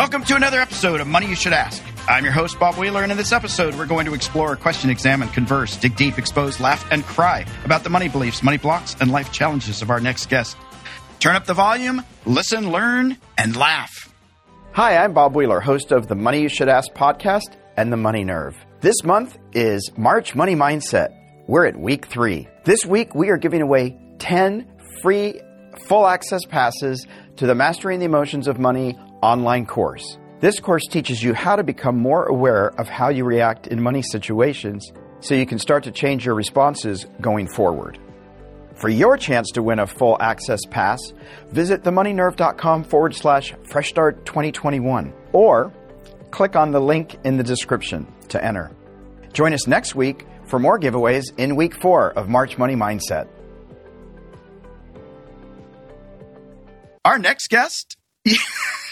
Welcome to another episode of Money You Should Ask. I'm your host, Bob Wheeler, and in this episode, we're going to explore, question, examine, converse, dig deep, expose, laugh, and cry about the money beliefs, money blocks, and life challenges of our next guest. Turn up the volume, listen, learn, and laugh. Hi, I'm Bob Wheeler, host of the Money You Should Ask podcast and the Money Nerve. This month is March Money Mindset. We're at week three. This week, we are giving away 10 free full access passes to the Mastering the Emotions of Money online course. This course teaches you how to become more aware of how you react in money situations so you can start to change your responses going forward. For your chance to win a full access pass, visit themoneynerve.com forward slash fresh start 2021 or click on the link in the description to enter. Join us next week for more giveaways in week four of March Money Mindset. Our next guest.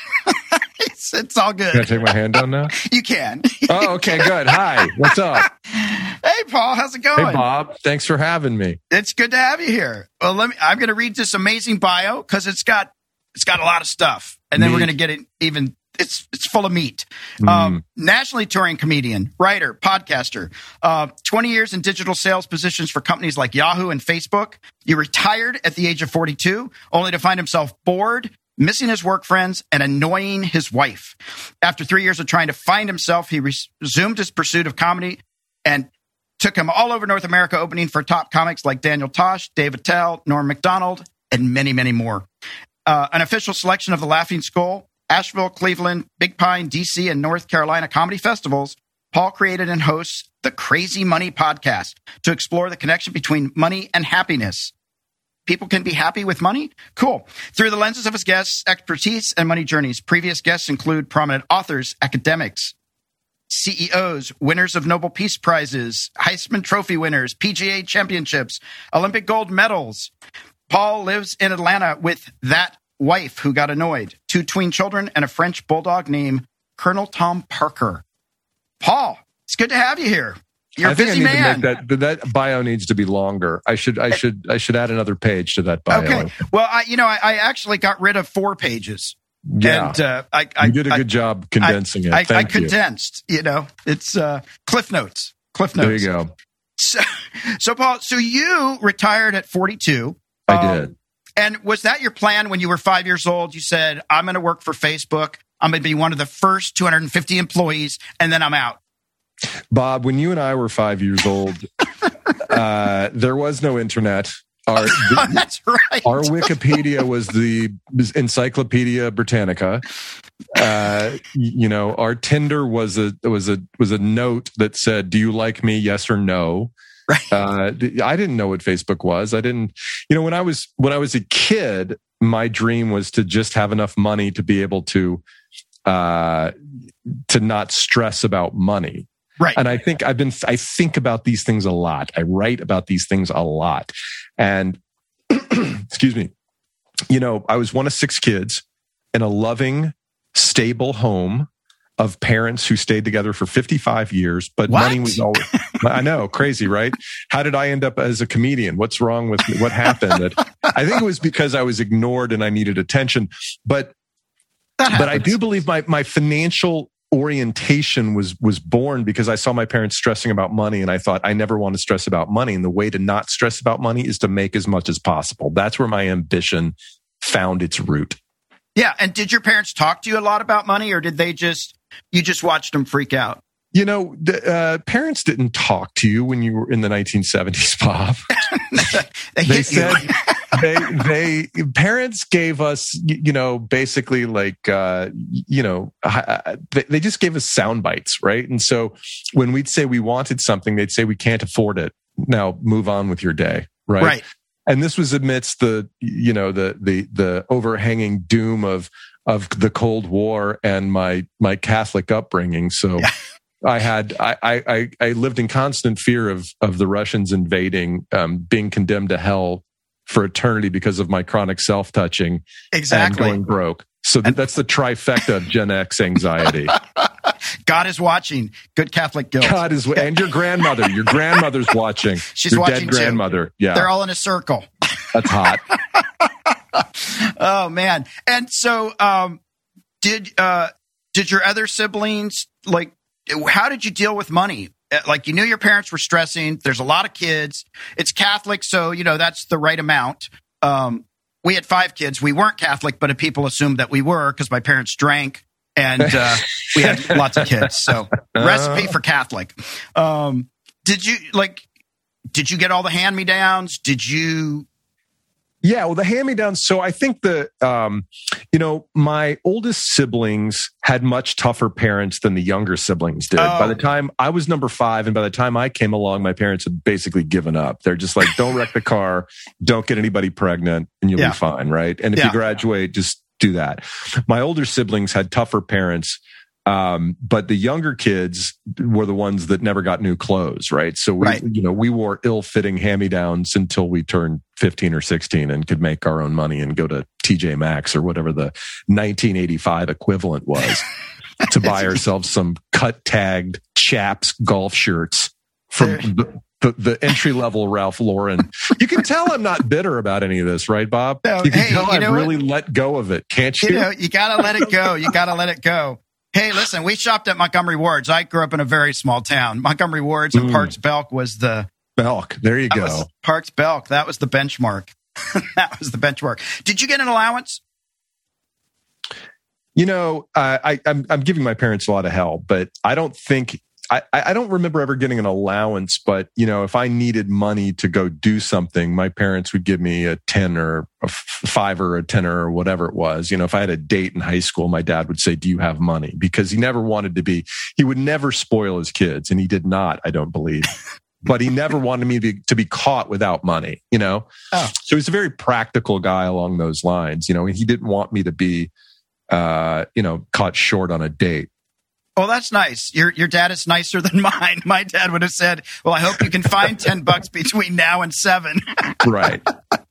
it's, it's all good. Can I take my hand down now? You can. Oh, okay, good. Hi, what's up? Hey, Paul, how's it going? Hey, Bob. Thanks for having me. It's good to have you here. Well, let me. I'm going to read this amazing bio because it's got it's got a lot of stuff, and then we're going to get it even. It's it's full of meat. Mm. Um, nationally touring comedian, writer, podcaster. Uh, 20 years in digital sales positions for companies like Yahoo and Facebook. He retired at the age of 42, only to find himself bored, missing his work friends, and annoying his wife. After three years of trying to find himself, he resumed his pursuit of comedy and took him all over North America, opening for top comics like Daniel Tosh, Dave Attell, Norm Macdonald, and many, many more. Uh, an official selection of the Laughing Skull, Asheville, Cleveland, Big Pine, DC, and North Carolina comedy festivals, Paul created and hosts the Crazy Money podcast to explore the connection between money and happiness. People can be happy with money? Cool. Through the lenses of his guests' expertise and money journeys, previous guests include prominent authors, academics, CEOs, winners of Nobel Peace Prizes, Heisman Trophy winners, PGA championships, Olympic gold medals. Paul lives in Atlanta with that wife who got annoyed, two tween children, and a French bulldog named Colonel Tom Parker. Paul, it's good to have you here. You're I think I need man. to make that that bio needs to be longer. I should I should I should add another page to that bio. Okay. Well, I, you know, I, I actually got rid of four pages, Yeah. and uh, I, I you did a good job condensing it. I, I Thank you. condensed. You know, it's uh, Cliff Notes. Cliff Notes. There you go. So, so Paul, so you retired at 42. I Um, did. And was that your plan when you were five years old? You said, I'm going to work for Facebook. I'm going to be one of the first 250 employees, and then I'm out. Bob, when you and I were five years old, uh, there was no internet. Our That's right. our Wikipedia was the Encyclopedia Britannica. Uh, you know, our Tinder was a was a was a note that said, "Do you like me? Yes or no." Right. Uh, I didn't know what Facebook was. I didn't. You know, when I was when I was a kid, my dream was to just have enough money to be able to uh, to not stress about money. Right. And I think I've been, I think about these things a lot. I write about these things a lot. And excuse me, you know, I was one of six kids in a loving, stable home of parents who stayed together for 55 years, but What? money was always, I know, crazy, right? How did I end up as a comedian? What's wrong with me? What happened? I think it was because I was ignored and I needed attention. But but I do believe my my financial orientation was was born because I saw my parents stressing about money and I thought I never want to stress about money and the way to not stress about money is to make as much as possible. That's where my ambition found its root. Yeah. And did your parents talk to you a lot about money, or did they just, you just watched them freak out? You know, the, uh, parents didn't talk to you when you were in the 1970s, Bob. they They said they they parents gave us you know basically like uh you know uh, they, they just gave us sound bites right? And so when we'd say we wanted something they'd say we can't afford it. Now move on with your day right, right. and this was amidst the you know the the the overhanging doom of of the cold war and my my catholic upbringing. So I had I, I I- I lived in constant fear of of the Russians invading, um, being condemned to hell for eternity because of my chronic self touching and Exactly. going broke. So th- that's the trifecta of Gen X anxiety. God is watching. Good Catholic guilt. God is and your grandmother, your grandmother's watching. She's your watching dead too. grandmother. Yeah, They're all in a circle. that's hot. Oh man. And so um did uh did your other siblings like? How did you deal with money? Uh, Like you knew your parents were stressing. There's a lot of kids. It's Catholic, so you know that's the right amount. Um, we had five kids. We weren't Catholic, but people assumed that we were because my parents drank and uh, we had lots of kids. So recipe for Catholic. Um, did you like? Did you get all the hand me downs? Did you? Yeah, well, the hand me downs. So I think the, um, you know, my oldest siblings had much tougher parents than the younger siblings did. Oh. By the time I was number five, and by the time I came along, my parents had basically given up. They're just like, don't wreck the car, don't get anybody pregnant, and you'll Yeah. be fine, right? And if Yeah. you graduate, just do that. My older siblings had tougher parents. Um, but the younger kids were the ones that never got new clothes, right? So we, Right. you know, we wore ill-fitting hand-me-downs until we turned 15 or 16 and could make our own money and go to TJ Maxx or whatever the 1985 equivalent was to buy ourselves some cut-tagged chaps golf shirts from the, the, the entry-level Ralph Lauren. You can tell I'm not bitter about any of this, right, Bob? No, you can hey, tell you I've know what? really let go of it, can't you? You know, you gotta let it go. You gotta let it go. Hey, listen, we shopped at Montgomery Wards. I grew up in a very small town. Montgomery Wards and Mm. Parks Belk was the Belk, there you go. Parks Belk. That was the benchmark. that was the benchmark. Did you get an allowance? You know, uh, I, I'm I'm giving my parents a lot of help, but I don't think I, I don't remember ever getting an allowance. But you know, if I needed money to go do something, my parents would give me a ten or a five or a tenner or whatever it was. You know, if I had a date in high school, my dad would say, "Do you have money?" Because he never wanted to be. He would never spoil his kids, and he did not. I don't believe. But he never wanted me to be, to be caught without money, you know? Oh. So he's a very practical guy along those lines. You know, he didn't want me to be, uh, you know, caught short on a date. Oh, that's nice. Your your dad is nicer than mine. My dad would have said, "Well, I hope you can find ten bucks between now and seven. Right.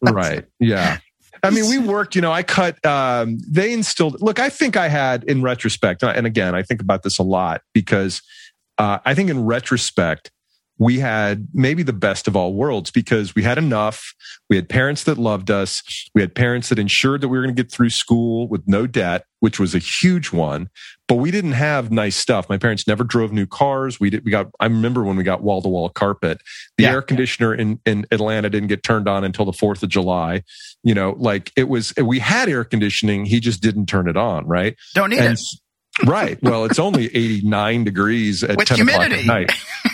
right. Yeah. I mean, we worked, you know, I cut, um, they instilled, look, I think I had in retrospect, and again, I think about this a lot because, uh, I think in retrospect, we had maybe the best of all worlds because we had enough. We had parents that loved us. We had parents that ensured that we were going to get through school with no debt, which was a huge one. But we didn't have nice stuff. My parents never drove new cars. We did. We got. I remember when we got wall to wall carpet. The Yeah. air conditioner in in Atlanta didn't get turned on until the Fourth of July. You know, like it was. We had air conditioning. He just didn't turn it on. Right. Don't need And it." Right. Well, it's only 89 degrees at With 10 humidity. o'clock at night.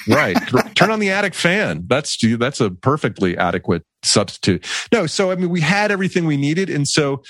Right. Turn on the attic fan. That's that's a perfectly adequate substitute. No, so I mean, we had everything we needed, and so.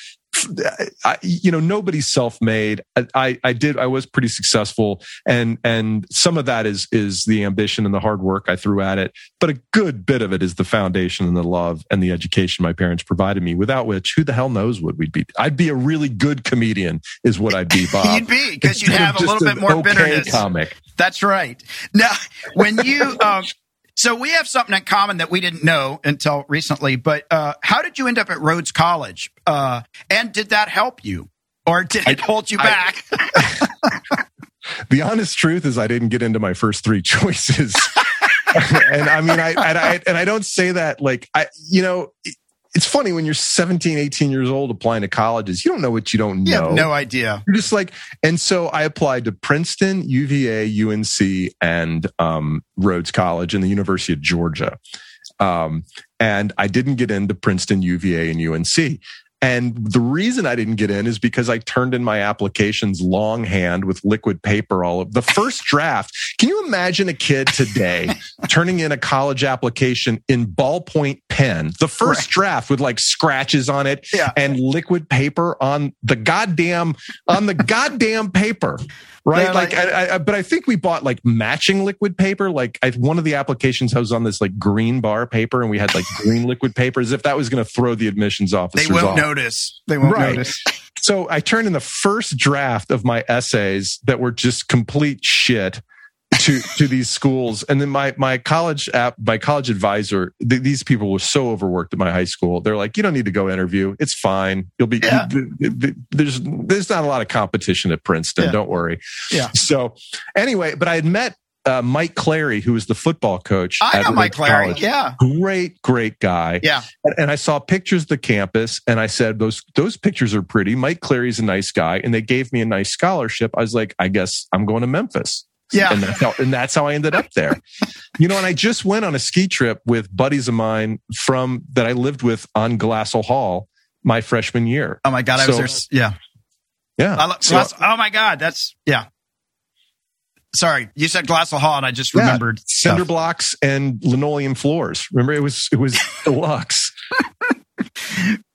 I, you know, nobody's self-made. I, I, I did. I was pretty successful, and and some of that is is the ambition and the hard work I threw at it. But a good bit of it is the foundation and the love and the education my parents provided me. Without which, who the hell knows what we'd be? I'd be a really good comedian, is what I'd be, Bob. You'd be because you'd have a little bit more okay bitterness. Comic. That's right. Now, when you, um, so we have something in common that we didn't know until recently. But uh, how did you end up at Rhodes College? Uh, and did that help you, or did it hold you I- back? The honest truth is, I didn't get into my first three choices. and I mean, I, and I and I don't say that like I, you know, it's funny when you're 17, 18 years old applying to colleges. You don't know what you don't you know. have no idea. You're just like, and so I applied to Princeton, UVA, UNC, and um, Rhodes College and the University of Georgia. Um, and I didn't get into Princeton, UVA, and UNC. And the reason I didn't get in is because I turned in my applications longhand with liquid paper all of the first draft. Can you imagine a kid today turning in a college application in ballpoint pen, the first Right. draft with like scratches on it Yeah. and liquid paper on the goddamn on the goddamn paper right Yeah, like, like- I, I, but i think we bought like matching liquid paper like I, one of the applications I was on this like green bar paper and we had like green liquid paper as if that was going to throw the admissions office. They won't off notice. They won't Right. notice. so I turned in the first draft of my essays that were just complete shit to to these schools, and then my my college app, my college advisor, th- these people were so overworked at my high school. They're like, you don't need to go interview. It's fine. You'll be Yeah. th- th- th- there's there's not a lot of competition at Princeton. Yeah. Don't worry. Yeah. So anyway, but I had met uh, Mike Clary, who was the football coach. I at know Mike Clary. College. Yeah. Great, great guy. Yeah. And, and I saw pictures of the campus and I said, those, those pictures are pretty. Mike Clary's a nice guy. And they gave me a nice scholarship. I was like, I guess I'm going to Memphis. Yeah. And that's how, and that's how I ended up there. you know, and I just went on a ski trip with buddies of mine from that I lived with on Glassell Hall my freshman year. Oh my God. I So- was there. Yeah. Yeah. I So- Glass- oh my God. That's, yeah. Sorry. You said Glassell Hall and I just Yeah. remembered. cinder stuff. blocks and linoleum floors. Remember, it was it was deluxe.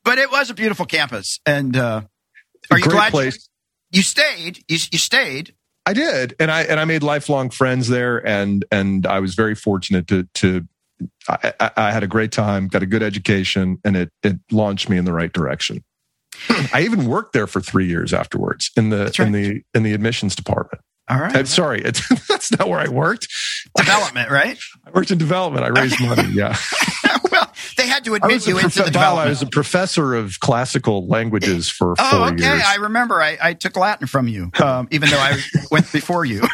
But it was a beautiful campus. And, uh, are you Great glad place. you stayed? You, you stayed. I did, and I and I made lifelong friends there, and and I was very fortunate to to. I, I- had a great time, got a good education, and it it launched me in the right direction. I even worked there for three years afterwards in the right. in the in the admissions department. All right. I'm sorry, it's, that's not where I worked. Development, right? I worked in development. I raised money. Yeah, well, had to admit you into prof- the Bob, I was a professor of classical languages for Oh, four okay. years. I remember. I, I took Latin from you, um, even though I went before you.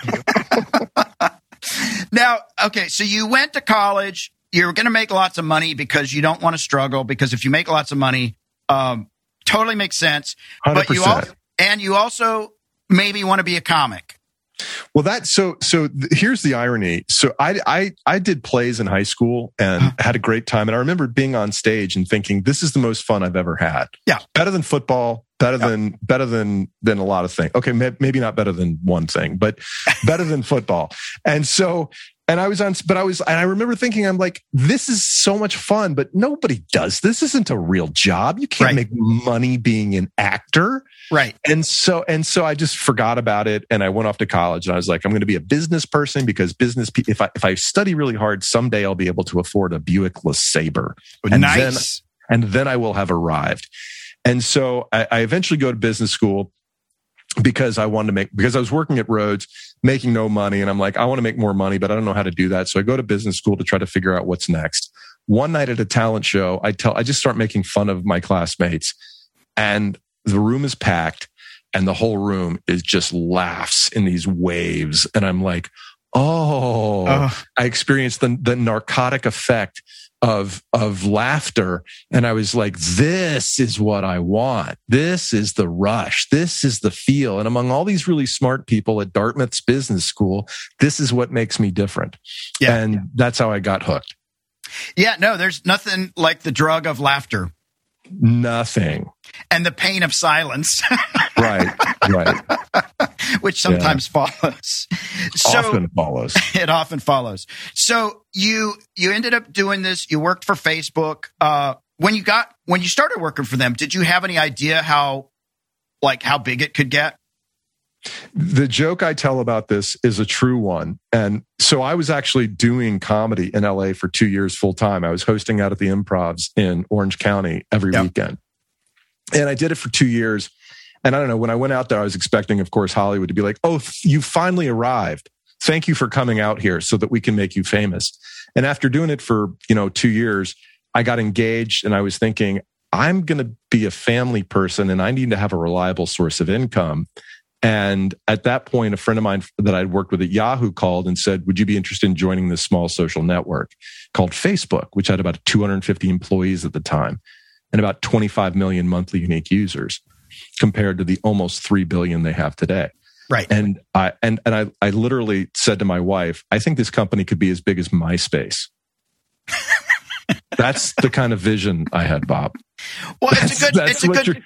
now, okay, so you went to college. You're going to make lots of money because you don't want to struggle. Because if you make lots of money, um, totally makes sense. Hundred But you percent. and you also maybe want to be a comic. Well, that so so. Th- here's the irony. So I I I did plays in high school and had a great time, and I remember being on stage and thinking, "This is the most fun I've ever had." Yeah. better than football, better Yeah. than better than than a lot of things. Okay, may, maybe not better than one thing, but better than football. And so. And I was on, but I was, and I remember thinking, I'm like, this is so much fun, but nobody does. This isn't a real job. You can't Right. make money being an actor Right. and so and so I just forgot about it, and I went off to college, and I was like, I'm going to be a business person because business. Pe- if I if I study really hard, someday I'll be able to afford a Buick LeSabre, oh, And nice. and then I will have arrived. And so I, I eventually go to business school because I wanted to make because I was working at Rhodes, making no money, and I'm like, I want to make more money, but I don't know how to do that. So I go to business school to try to figure out what's next. One night at a talent show, I tell I just start making fun of my classmates, and the room is packed, and the whole room is just laughs in these waves, and I'm like, oh, Oh, I experienced the the narcotic effect of of laughter. And I was like this is what I want. This is the rush. This is the feel. And among all these really smart people at Dartmouth's business school this is what makes me different. Yeah. and that's how I got hooked. Yeah. No, there's nothing like the drug of laughter. Nothing. And the pain of silence, right right which sometimes follows. So, often follows it often follows. So you you ended up doing this. You worked for Facebook. Uh, when you got when you started working for them, did you have any idea how like how big it could get? the joke I tell about this is a true one. And so I was actually doing comedy in LA for two years full time. I was hosting out at the improvs in Orange County every Yeah. weekend. And I did it for two years. And I don't know, when I went out there, I was expecting, of course, Hollywood to be like, oh, you finally arrived. Thank you for coming out here so that we can make you famous. And after doing it for, you know, two years, I got engaged and I was thinking, I'm going to be a family person and I need to have a reliable source of income. And at that point, a friend of mine that I'd worked with at Yahoo called and said, Would you be interested in joining this small social network called Facebook, which had about 250 employees at the time and about 25 million monthly unique users compared to the almost 3 billion they have today. Right. And I and and I, I literally said to my wife, I think this company could be as big as MySpace. That's the kind of vision I had, Bob. Well, it's a good. It's a good.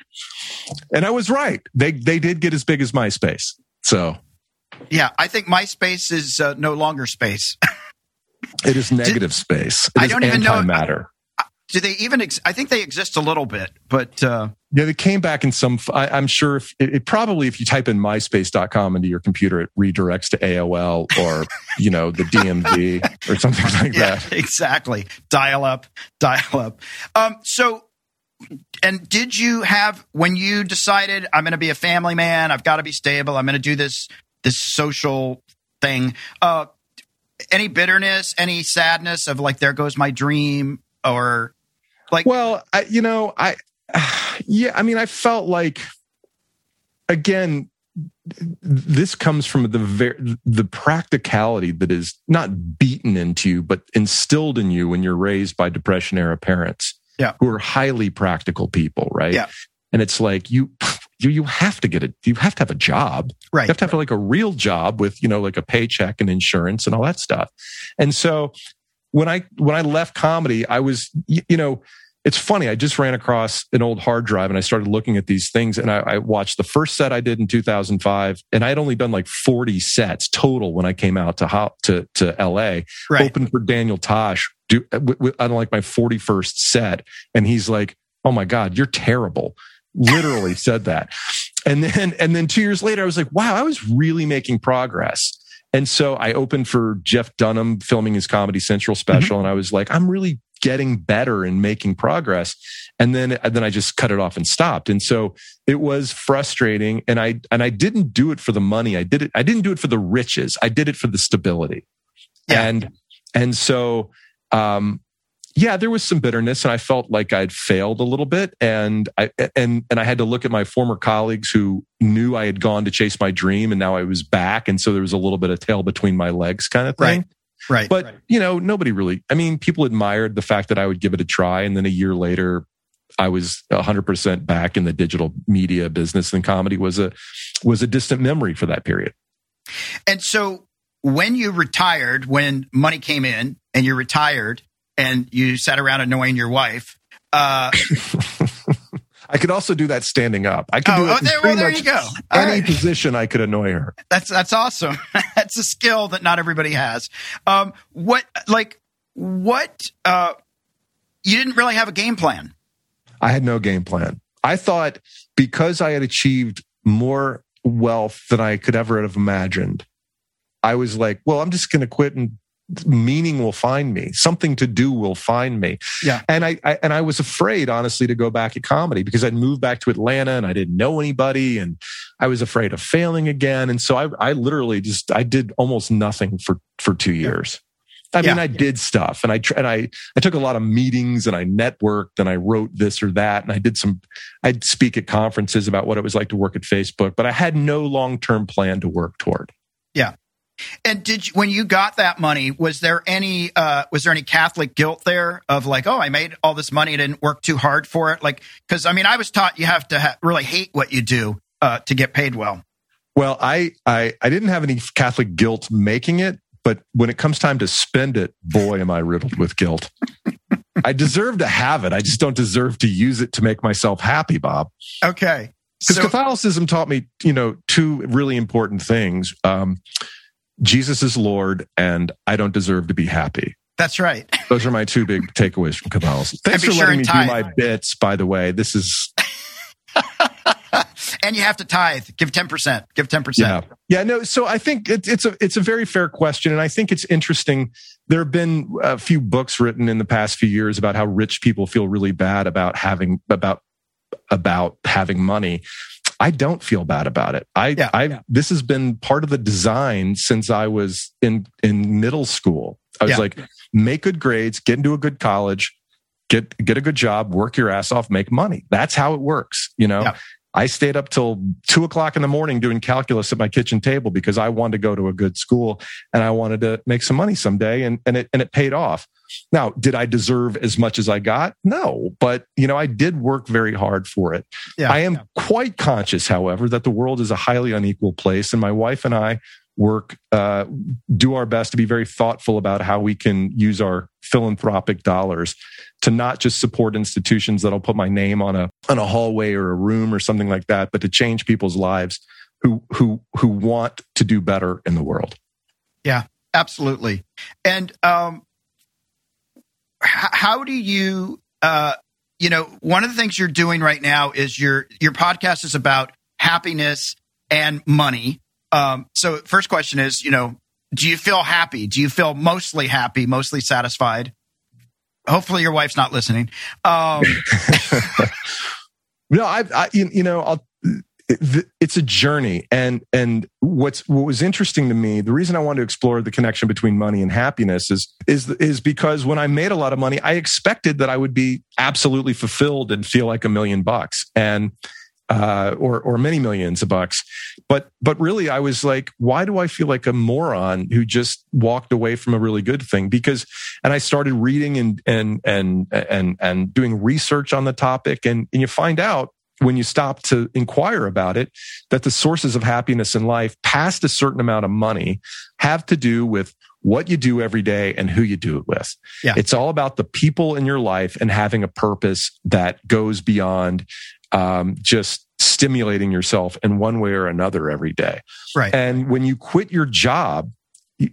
And I was right. They they did get as big as MySpace. So Yeah, I think MySpace is uh, no longer space. it is negative space. It I don't even know- antimatter. Do they even? Ex- I think they exist a little bit, but uh, Yeah, they came back in some. I, I'm sure if it, it probably if you type in myspace.com into your computer, it redirects to AOL or you know the DMV or something like yeah, that. exactly. Dial up, dial up. Um, so, and did you have when you decided I'm going to be a family man? I've got to be stable. I'm going to do this this social thing. Uh, any bitterness, any sadness of like there goes my dream, or like Well, I, you know, I yeah, I mean, I felt like again this comes from the ver- the practicality that is not beaten into you, but instilled in you when you're raised by depression era parents yeah. who are highly practical people, right? Yeah. And it's like you, you, you have to get it. You have to have a job. Right. You have to have like a real job with, you know, like a paycheck and insurance and all that stuff. And so when I, when I left comedy, I was, you, know, it's funny. I just ran across an old hard drive and I started looking at these things and I, I, watched the first set I did in 2005 and I had only done like 40 sets total when I came out to to, to LA. Right. Opened for Daniel Tosh do, on like my 41st set. And he's like, Oh my God, you're terrible. Literally said that. And then, and then two years later, I was like, wow, I was really making progress. And so I opened for Jeff Dunham filming his Comedy Central special. Mm-hmm. And I was like, I'm really getting better and making progress. And then, and then I just cut it off and stopped. And so it was frustrating. And I, and I didn't do it for the money. I did it. I didn't do it for the riches. I did it for the stability. Yeah. And, and so, um, yeah, there was some bitterness and I felt like I'd failed a little bit. And I, and, and I had to look at my former colleagues who knew I had gone to chase my dream and now I was back. And so there was a little bit of tail between my legs kind of thing. Right. Right. But, right. you know, nobody really, I mean, people admired the fact that I would give it a try. And then a year later, I was 100% back in the digital media business and comedy was a, was a distant memory for that period. And so when you retired, when money came in and you retired and you sat around annoying your wife, uh, I could also do that standing up. I could oh, do it. Oh, there, well, there you go. Any right. position I could annoy her. That's that's awesome. that's a skill that not everybody has. Um, what like what? Uh, you didn't really have a game plan. I had no game plan. I thought because I had achieved more wealth than I could ever have imagined, I was like, well, I'm just going to quit and meaning will find me something to do will find me yeah and I, I, and i was afraid honestly to go back at comedy because i'd moved back to atlanta and i didn't know anybody and i was afraid of failing again and so i, I literally just i did almost nothing for for two years I mean, yeah. I did stuff and I, and I, I took a lot of meetings and I networked and I wrote this or that. And I did some, I'd speak at conferences about what it was like to work at Facebook, but I had no long-term plan to work toward. Yeah. And did you, when you got that money, was there any uh, was there any Catholic guilt there of like, oh, I made all this money, I didn't work too hard for it? Like, because I mean, I was taught you have to ha- really hate what you do uh, to get paid well. Well, I, I I didn't have any Catholic guilt making it, but when it comes time to spend it, boy, am I riddled with guilt. I deserve to have it. I just don't deserve to use it to make myself happy, Bob. Okay. Because so- Catholicism taught me, you know, two really important things. Um, Jesus is Lord, and I don't deserve to be happy. That's right. Those are my two big takeaways from Catholicism. Thanks for sure letting me tithe. do my bits, by the way. This is. and you have to tithe. Give ten percent. Give ten percent. Yeah, yeah. No. So I think it, it's a it's a very fair question, and I think it's interesting. There have been a few books written in the past few years about how rich people feel really bad about having about about having money. I don't feel bad about it. I, yeah, I, yeah. this has been part of the design since I was in, in middle school. I was yeah. like, make good grades, get into a good college, get, get a good job, work your ass off, make money. That's how it works. You know, I stayed up till two o'clock in the morning doing calculus at my kitchen table because I wanted to go to a good school and I wanted to make some money someday and, and it, and it paid off. Now, did I deserve as much as I got? No, but you know, I did work very hard for it. Yeah, I am yeah. quite conscious, however, that the world is a highly unequal place, and my wife and I work, uh, do our best to be very thoughtful about how we can use our philanthropic dollars to not just support institutions that'll put my name on a on a hallway or a room or something like that, but to change people's lives who who who want to do better in the world. Yeah, absolutely. And um, how do you uh, you know one of the things you're doing right now is your your podcast is about happiness and money. Um, so first question is you know do you feel happy? Do you feel mostly happy mostly satisfied? Hopefully your wife's not listening. Um, no I, I you know i'll it's a journey and and what's what was interesting to me the reason i wanted to explore the connection between money and happiness is is is because when i made a lot of money i expected that i would be absolutely fulfilled and feel like a million bucks and uh, or or many millions of bucks. But but really, I was like, why do I feel like a moron who just walked away from a really good thing? Because and I started reading and and and and and doing research on the topic, and and you find out when you stop to inquire about it that the sources of happiness in life past a certain amount of money have to do with what you do every day and who you do it with. Yeah. It's all about the people in your life and having a purpose that goes beyond um, just stimulating yourself in one way or another every day. Right. And when you quit your job,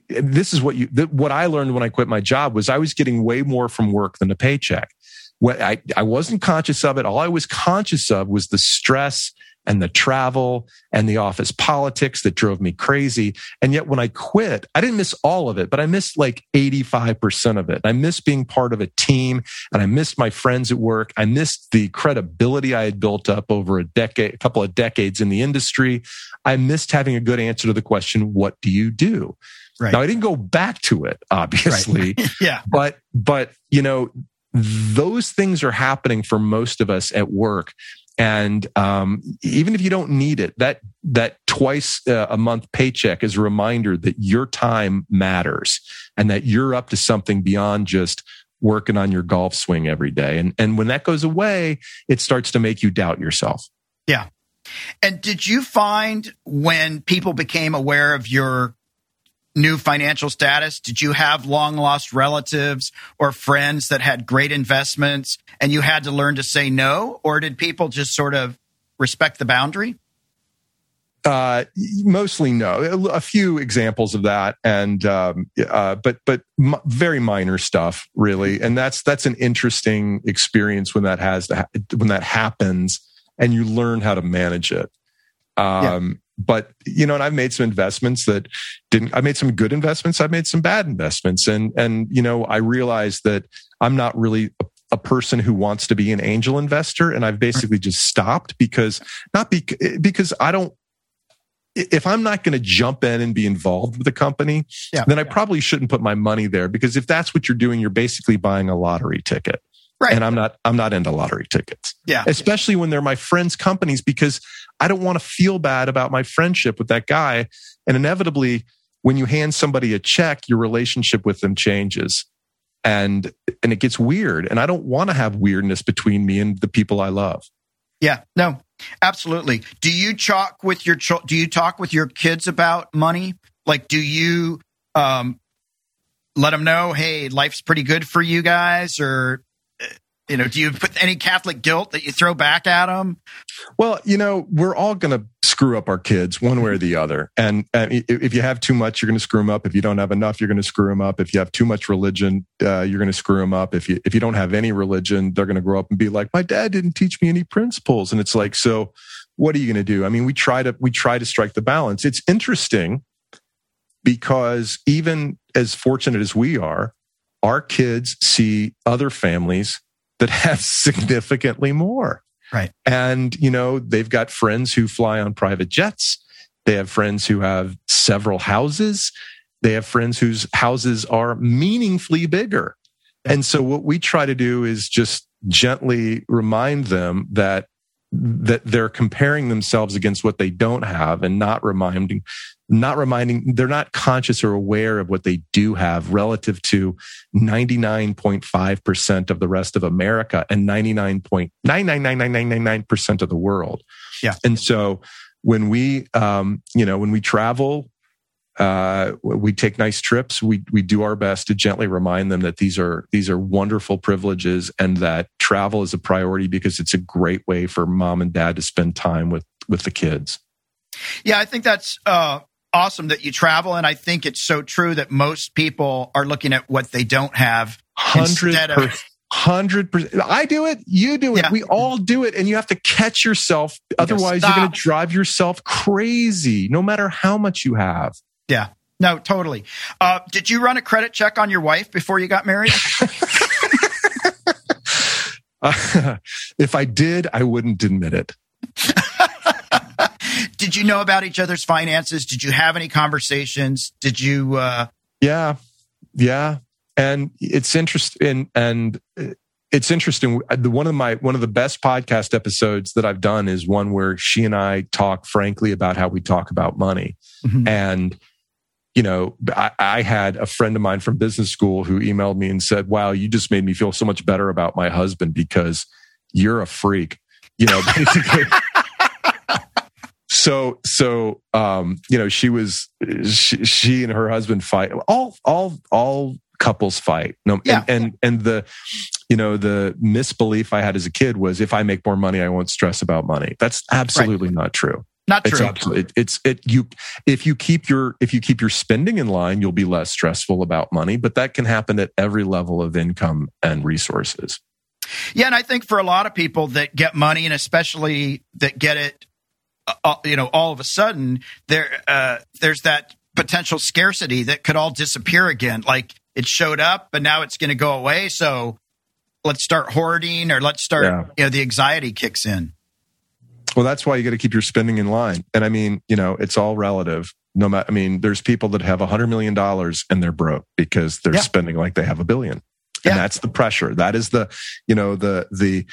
this is what you what I learned when I quit my job was I was getting way more from work than a paycheck. What I, I wasn't conscious of it. All I was conscious of was the stress and the travel and the office politics that drove me crazy. And yet when I quit, I didn't miss all of it, but I missed like 85% of it. I missed being part of a team and I missed my friends at work. I missed the credibility I had built up over a decade, a couple of decades in the industry. I missed having a good answer to the question, what do you do? Right. Now I didn't go back to it, obviously. Right. yeah. But, but, you know, those things are happening for most of us at work and um, even if you don't need it, that that twice uh, a month paycheck is a reminder that your time matters and that you're up to something beyond just working on your golf swing every day. And and when that goes away, it starts to make you doubt yourself. Yeah. And did you find when people became aware of your new financial status? Did you have long lost relatives or friends that had great investments and you had to learn to say no? Or did people just sort of respect the boundary? Uh, mostly no. A few examples of that, and um, uh, but but m- very minor stuff, really. And that's that's an interesting experience when that has to ha- when that happens, and you learn how to manage it. Um, but you know, and I've made some investments that didn't. I made some good investments. I've made some bad investments, and and you know, I realized that I'm not really a, a person who wants to be an angel investor, and I've basically just stopped because not be, because I don't if I'm not going to jump in and be involved with the company, yeah, then I yeah. probably shouldn't put my money there because if that's what you're doing, you're basically buying a lottery ticket. Right. And I'm not I'm not into lottery tickets. Yeah. Especially when they're my friends' companies because I don't want to feel bad about my friendship with that guy. And inevitably, when you hand somebody a check, your relationship with them changes. And and it gets weird. And I don't want to have weirdness between me and the people I love. Yeah, no, absolutely. Do you talk with your do you talk with your kids about money? Like, do you um, let them know, hey, life's pretty good for you guys, or you know, do you put any Catholic guilt that you throw back at them? Well, you know, we're all going to screw up our kids one way or the other. And, and, if you have too much, you're going to screw them up. If you don't have enough, you're going to screw them up. If you have too much religion, uh, you're going to screw them up. If you if you don't have any religion, they're going to grow up and be like, "My dad didn't teach me any principles." And it's like, so what are you going to do? I mean, we try to we try to strike the balance. It's interesting because even as fortunate as we are, our kids see other families that have significantly more. Right. And, you know, they've got friends who fly on private jets. They have friends who have several houses. They have friends whose houses are meaningfully bigger. And so what we try to do is just gently remind them that that they're comparing themselves against what they don't have and not reminding not reminding they're not conscious or aware of what they do have relative to 99.5% of the rest of America and 99.9999999% of the world. Yeah. And so when we um, you know when we travel uh, we take nice trips. We we do our best to gently remind them that these are these are wonderful privileges and that travel is a priority because it's a great way for mom and dad to spend time with with the kids. Yeah, I think that's uh, awesome that you travel, and I think it's so true that most people are looking at what they don't have instead of. Hundred percent. I do it. You do it. Yeah. We all do it, and you have to catch yourself. Otherwise, you are going to drive yourself crazy. No matter how much you have. Yeah. No, totally. Uh, did you run a credit check on your wife before you got married? uh, if I did, I wouldn't admit it. Did you know about each other's finances? Did you have any conversations? Did you? Uh... Yeah, yeah. And it's interesting, and, and it's interesting. One of my one of the best podcast episodes that I've done is one where she and I talk frankly about how we talk about money, mm-hmm. and you know, I, I, had a friend of mine from business school who emailed me and said, "Wow, you just made me feel so much better about my husband because you're a freak." You know, basically. So so um you know she was she, she and her husband fight all all all couples fight no yeah. and, and and the you know the misbelief i had as a kid was if i make more money i won't stress about money that's absolutely right. not true not true. It's absolutely. It, it's it. You if you keep your if you keep your spending in line, you'll be less stressful about money. But that can happen at every level of income and resources. Yeah, and I think for a lot of people that get money, and especially that get it, uh, uh, you know, all of a sudden, there uh, there's that potential scarcity that could all disappear again. Like it showed up, but now it's going to go away. So let's start hoarding, or let's start. Yeah. You know, the anxiety kicks in. Well, that's why you got to keep your spending in line. And I mean, you know, it's all relative. No matter, I mean, there's people that have a hundred million dollars and they're broke because they're yeah. spending like they have a billion. And that's the pressure. That is the, you know, the, the,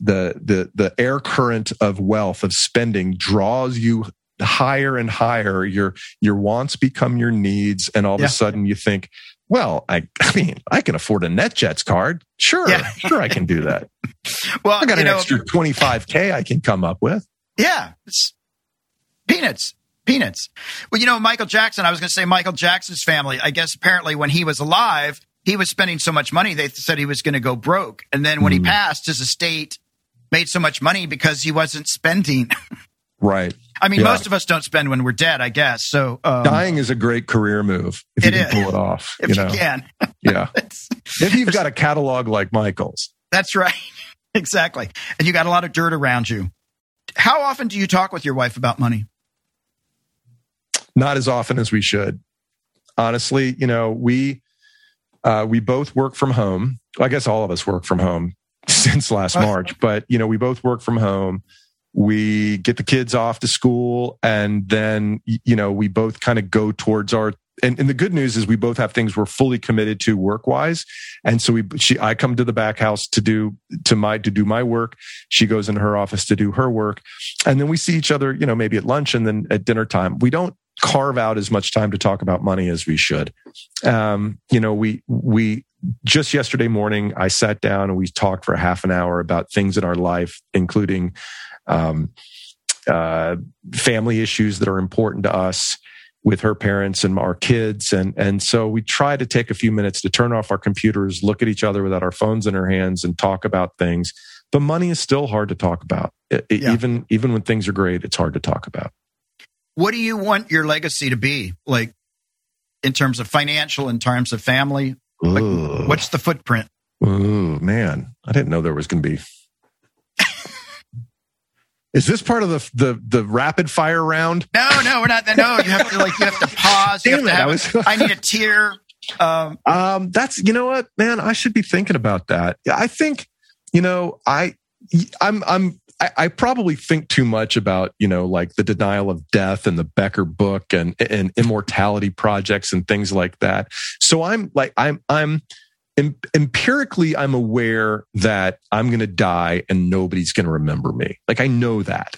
the, the, the air current of wealth of spending draws you higher and higher. Your, your wants become your needs. And all of yeah. a sudden you think, well, I, I mean, I can afford a NetJets card. Sure, yeah. sure, I can do that. well, I got an know, extra twenty five k I can come up with. Yeah, it's peanuts, peanuts. Well, you know, Michael Jackson. I was going to say Michael Jackson's family. I guess apparently when he was alive, he was spending so much money they said he was going to go broke, and then when mm. he passed, his estate made so much money because he wasn't spending. right. I mean, yeah. most of us don't spend when we're dead, I guess. So um, dying is a great career move if you can is. pull it off. if you, know? you can, yeah. if you've got a catalog like Michael's, that's right. exactly, and you got a lot of dirt around you. How often do you talk with your wife about money? Not as often as we should. Honestly, you know, we uh, we both work from home. I guess all of us work from home since last March, but you know, we both work from home. We get the kids off to school and then you know we both kind of go towards our and, and, the good news is we both have things we're fully committed to work wise and so we she i come to the back house to do to my to do my work. She goes in her office to do her work. And then we see each other you know maybe at lunch and then at dinner time. We don't carve out as much time to talk about money as we should um, you know we we just yesterday morning i sat down and we talked for half an hour about things in our life including um, uh, family issues that are important to us with her parents and our kids. And, and so we try to take a few minutes to turn off our computers, look at each other without our phones in our hands and talk about things. But money is still hard to talk about. It, yeah. Even, even when things are great, it's hard to talk about. What do you want your legacy to be? Like in terms of financial, in terms of family? Like, what's the footprint? Oh man, I didn't know there was going to be is this part of the the the rapid fire round? No, no, we're not. No, you have to like you have to pause. You Damn have it, to have, I, was, I need a tear. Um, um, that's you know what, man. I should be thinking about that. I think you know I I'm I'm I, I, probably think too much about you know like the denial of death and the Becker book and and immortality projects and things like that. So I'm like I'm I'm empirically, I'm aware that I'm going to die and nobody's going to remember me. Like I know that,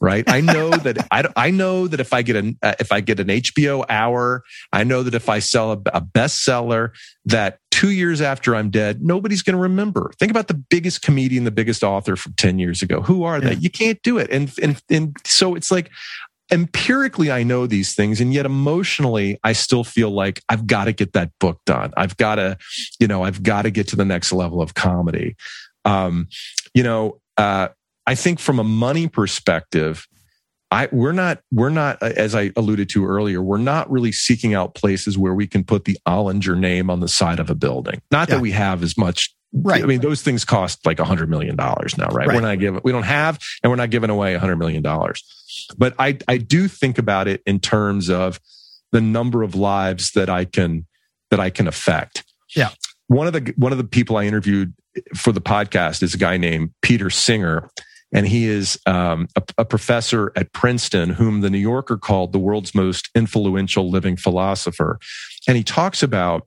right? I know that I, I know that if I get an uh, if I get an HBO hour, I know that if I sell a, a bestseller, that two years after I'm dead, nobody's going to remember. Think about the biggest comedian, the biggest author from ten years ago. Who are they? You can't do it. And and and so it's like empirically I know these things and yet emotionally I still feel like I've got to get that book done. I've got to, you know, I've got to get to the next level of comedy. Um, you know, uh, I think from a money perspective, I we're not we're not uh, as I alluded to earlier, we're not really seeking out places where we can put the Ollinger name on the side of a building. Not yeah. that we have as much Right. I mean, those things cost like a hundred million dollars now, right? right? We're not giving, we don't have, and we're not giving away a hundred million dollars. But I, I do think about it in terms of the number of lives that I can, that I can affect. Yeah. One of the, one of the people I interviewed for the podcast is a guy named Peter Singer. And he is um, a, a professor at Princeton, whom the New Yorker called the world's most influential living philosopher. And he talks about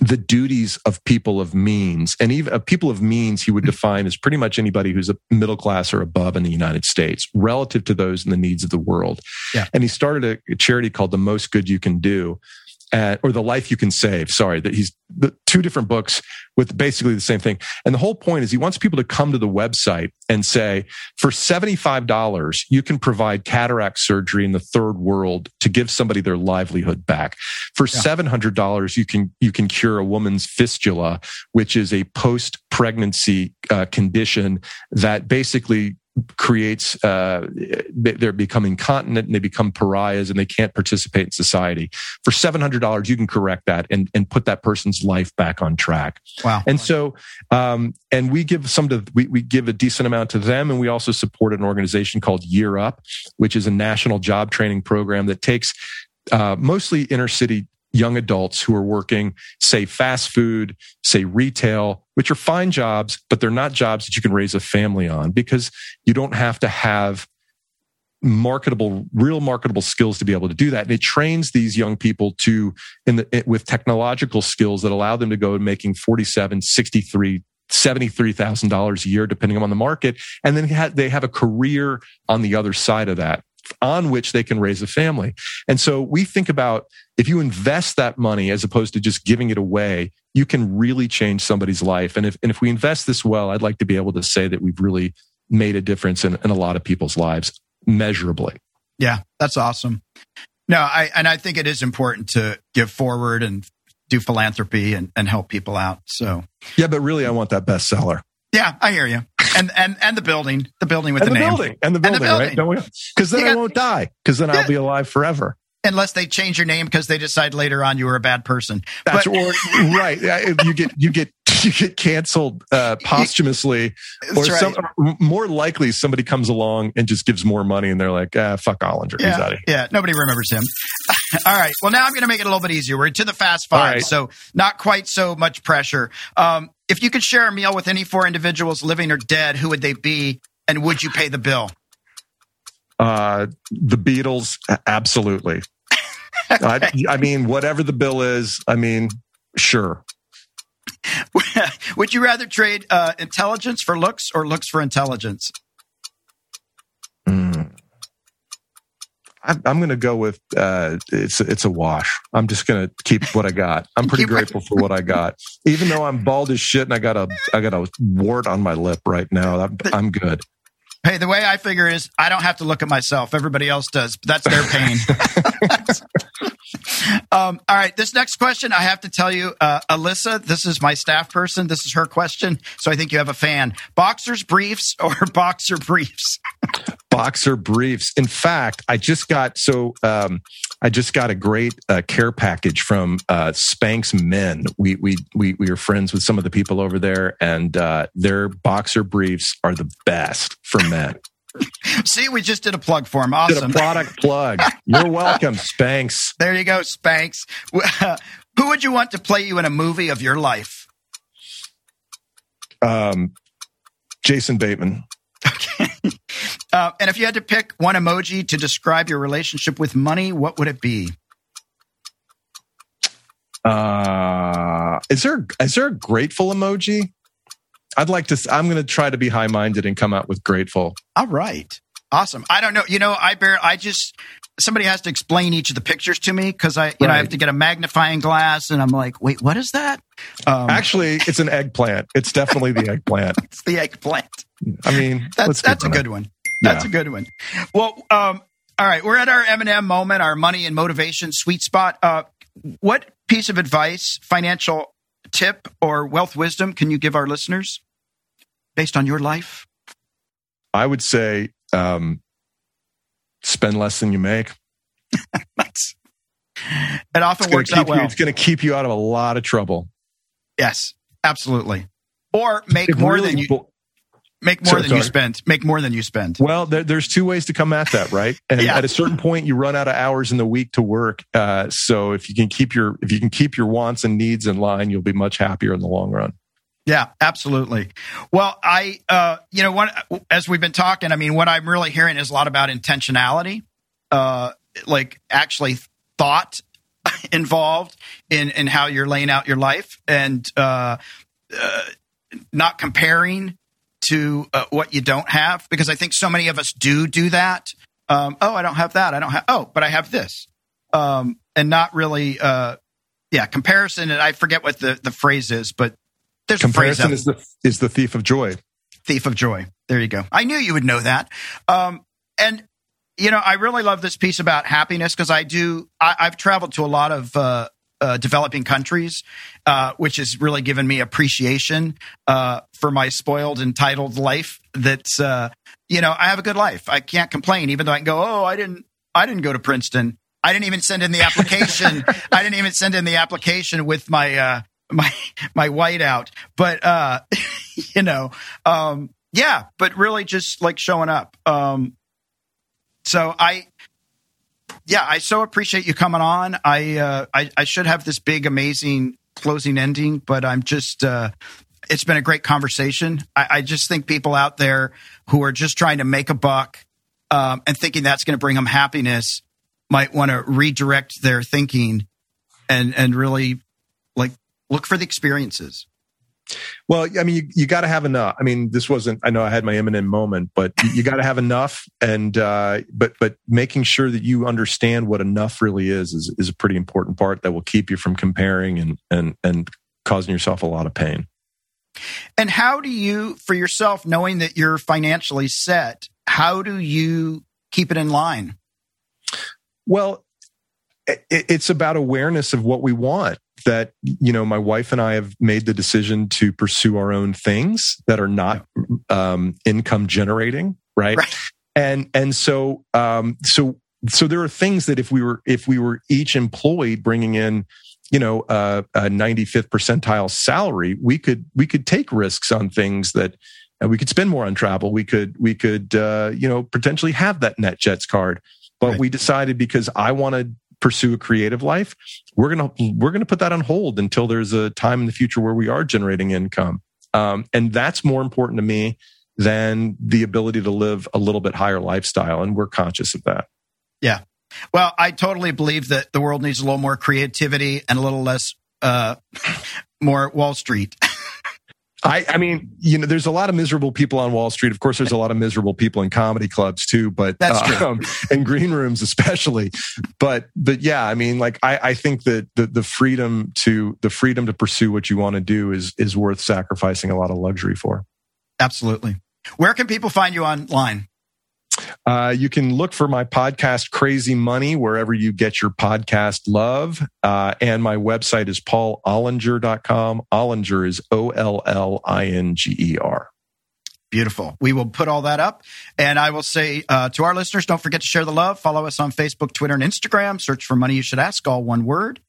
the duties of people of means and even uh, people of means he would define as pretty much anybody who's a middle class or above in the united states relative to those in the needs of the world Yeah. and he started a, a charity called the most good you can do uh, or the life you can save. Sorry that he's the two different books with basically the same thing. And the whole point is he wants people to come to the website and say for $75 you can provide cataract surgery in the third world to give somebody their livelihood back. For Yeah. $700 you can you can cure a woman's fistula which is a post pregnancy uh, condition that basically creates uh, they- they're becoming incontinent and they become pariahs and they can't participate in society for $700 you can correct that and, and put that person's life back on track Wow. and so, um, and we give some to, we, we give a decent amount to them. And we also support an organization called Year Up, which is a national job training program that takes, uh, mostly inner city young adults who are working, say fast food, say retail, which are fine jobs, but they're not jobs that you can raise a family on because you don't have to have marketable real marketable skills to be able to do that. And it trains these young people to in the it- with technological skills that allow them to go making 47 63 $73,000 a year depending on the market. And then they have a career on the other side of that on which they can raise a family and so we think about if you invest that money as opposed to just giving it away you can really change somebody's life and if and if we invest this well i'd like to be able to say that we've really made a difference in, in a lot of people's lives measurably Yeah, that's awesome. No, I and I think it is important to give forward and do philanthropy and, and help people out. So Yeah, but really, I want that bestseller. yeah, I hear you. And and and the building, the building with And the, the, name. building, and the the building, right? Don't we? Because then You I won't die. Because then Yeah. I'll be alive forever. Unless they change your name because they decide later on you were a bad person. That's But- or right. You get you get you get canceled uh, posthumously, or right. some more likely somebody comes along and just gives more money, and they're like, ah, fuck Ollinger, he's out yeah, of here. yeah, nobody remembers him. All right. Well, now I'm going to make it a little bit easier. We're to the fast five, right. so not quite so much pressure. Um, if you could share a meal with any four individuals, living or dead, who would they be, and would you pay the bill? Uh, the Beatles, absolutely. I, I mean, whatever the bill is, I mean, sure. Would you rather trade uh, intelligence for looks or looks for intelligence? Mm. I, I'm going to go with uh, it's it's a wash. I'm just going to keep what I got. I'm pretty grateful for what I got, even though I'm bald as shit and I got a I got a wart on my lip right now. I'm, I'm good. Hey, the way I figure is I don't have to look at myself. Everybody else does. But that's their pain. um, all right. This next question, I have to tell you, uh, Alyssa, this is my staff person. This is her question. So I think you have a fan. Boxers briefs or boxer briefs? Boxer briefs. In fact, I just got so um, I just got a great uh, care package from uh, Spanx Men. We we we we are friends with some of the people over there, and uh, their boxer briefs are the best for men. See, we just did a plug for him. Did a Awesome. product plug. You're welcome, Spanx. There you go, Spanx. Who would you want to play you in a movie of your life? Um, Jason Bateman. Uh, and if you had to pick one emoji to describe your relationship with money, what would it be? Uh, is there is there a grateful emoji? I'd like to. I'm going to try to be high minded and come out with grateful. All right. Awesome. I don't know. You know, I bear, I just, somebody has to explain each of the pictures to me because I, you know, I have to get a magnifying glass and I'm like, wait, what is that? Um, Actually, it's an eggplant. It's definitely the eggplant. it's the eggplant. I mean, That's, let's that's a good one. That's Yeah. a good one. Well, um, all right. We're at our M&M moment, our money and motivation sweet spot. Uh, what piece of advice, financial tip or wealth wisdom can you give our listeners based on your life? I would say um, spend less than you make. That's, it often works out keep you. well. It's going to keep you out of a lot of trouble. Yes, absolutely. Or make It more really than you will- make more So- than you sorry. spend. Make more than you spend. Well, there, there's two ways to come at that, right? And Yeah. at a certain point, you run out of hours in the week to work. Uh, so if you can keep your if you can keep your wants and needs in line, you'll be much happier in the long run. Yeah, absolutely. Well, I, uh, you know, what as we've been talking, I mean, what I'm really hearing is a lot about intentionality, uh, like actually thought involved in in how you're laying out your life and uh, uh, not comparing to uh, what you don't have because I think so many of us do do that. Um, oh, I don't have that. I don't have. Oh, but I have this, um, and not really. Uh, yeah, comparison. And I forget what the the phrase is, but there's comparison is the is the thief of joy. Thief of joy. There you go. I knew you would know that. Um, and you know, I really love this piece about happiness because I do. I, have traveled to a lot of uh, uh, developing countries, uh, which has really given me appreciation uh, for my spoiled, entitled life. That's uh, you know, I have a good life. I can't complain, even though I can go, oh, I didn't, I didn't go to Princeton. I didn't even send in the application. I didn't even send in the application with my uh, my my whiteout. But uh, you know, um, yeah. But really, just like showing up. Um, so I yeah, I so appreciate you coming on. I, uh, I, I should have this big, amazing closing ending, but I'm just. Uh, it's been a great conversation. I, I, just think people out there who are just trying to make a buck um, and thinking that's going to bring them happiness might want to redirect their thinking and and really like look for the experiences. Well, I mean, you, you got to have enough. I mean, this wasn't. I know I had my M&M moment, but you, you got to have enough, and uh, but but making sure that you understand what enough really is is is a pretty important part that will keep you from comparing and and and causing yourself a lot of pain. And how do you, for yourself, knowing that you're financially set, how do you keep it in line? Well, it's about awareness of what we want that you know my wife and i have made the decision to pursue our own things that are not um, income generating right? right, and and so um, so so there are things that if we were if we were each employed bringing in you know uh, a 95th percentile salary we could we could take risks on things that uh, we could spend more on travel we could we could uh, you know potentially have that netjets card but right. we decided because i wanted pursue a creative life we're going to we're going to put that on hold until there's a time in the future where we are generating income. Um, and that's more important to me than the ability to live a little bit higher lifestyle and we're conscious of that. Yeah. Well i totally believe that the world needs a little more creativity and a little less uh, more wall street I, I mean, you know, there's a lot of miserable people on Wall Street. Of course, there's a lot of miserable people in comedy clubs too, but that's true. Um, and green rooms especially. But but yeah, I mean, like I, I think that the the freedom to the freedom to pursue what you want to do is is worth sacrificing a lot of luxury for. Absolutely. Where can people find you online? Uh, you can look for my podcast, Crazy Money, wherever you get your podcast love. Uh, and my website is paulollinger.com. Ollinger is O L L I N G E R. Beautiful. We will put all that up. And I will say uh, to our listeners, don't forget to share the love. Follow us on Facebook, Twitter, and Instagram. Search for Money You Should Ask, all one word.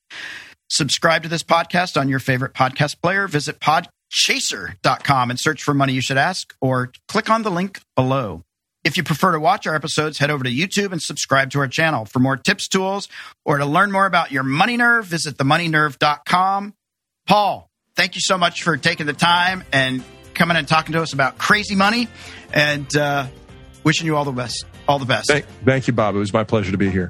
Subscribe to this podcast on your favorite podcast player. Visit podchaser.com and search for Money You Should Ask or click on the link below. If you prefer to watch our episodes, head over to YouTube and subscribe to our channel. For more tips, tools, or to learn more about your money nerve, visit themoneynerve.com. Paul, thank you so much for taking the time and coming and talking to us about crazy money and uh, wishing you all the best. All the best. Thank, thank you, Bob. It was my pleasure to be here.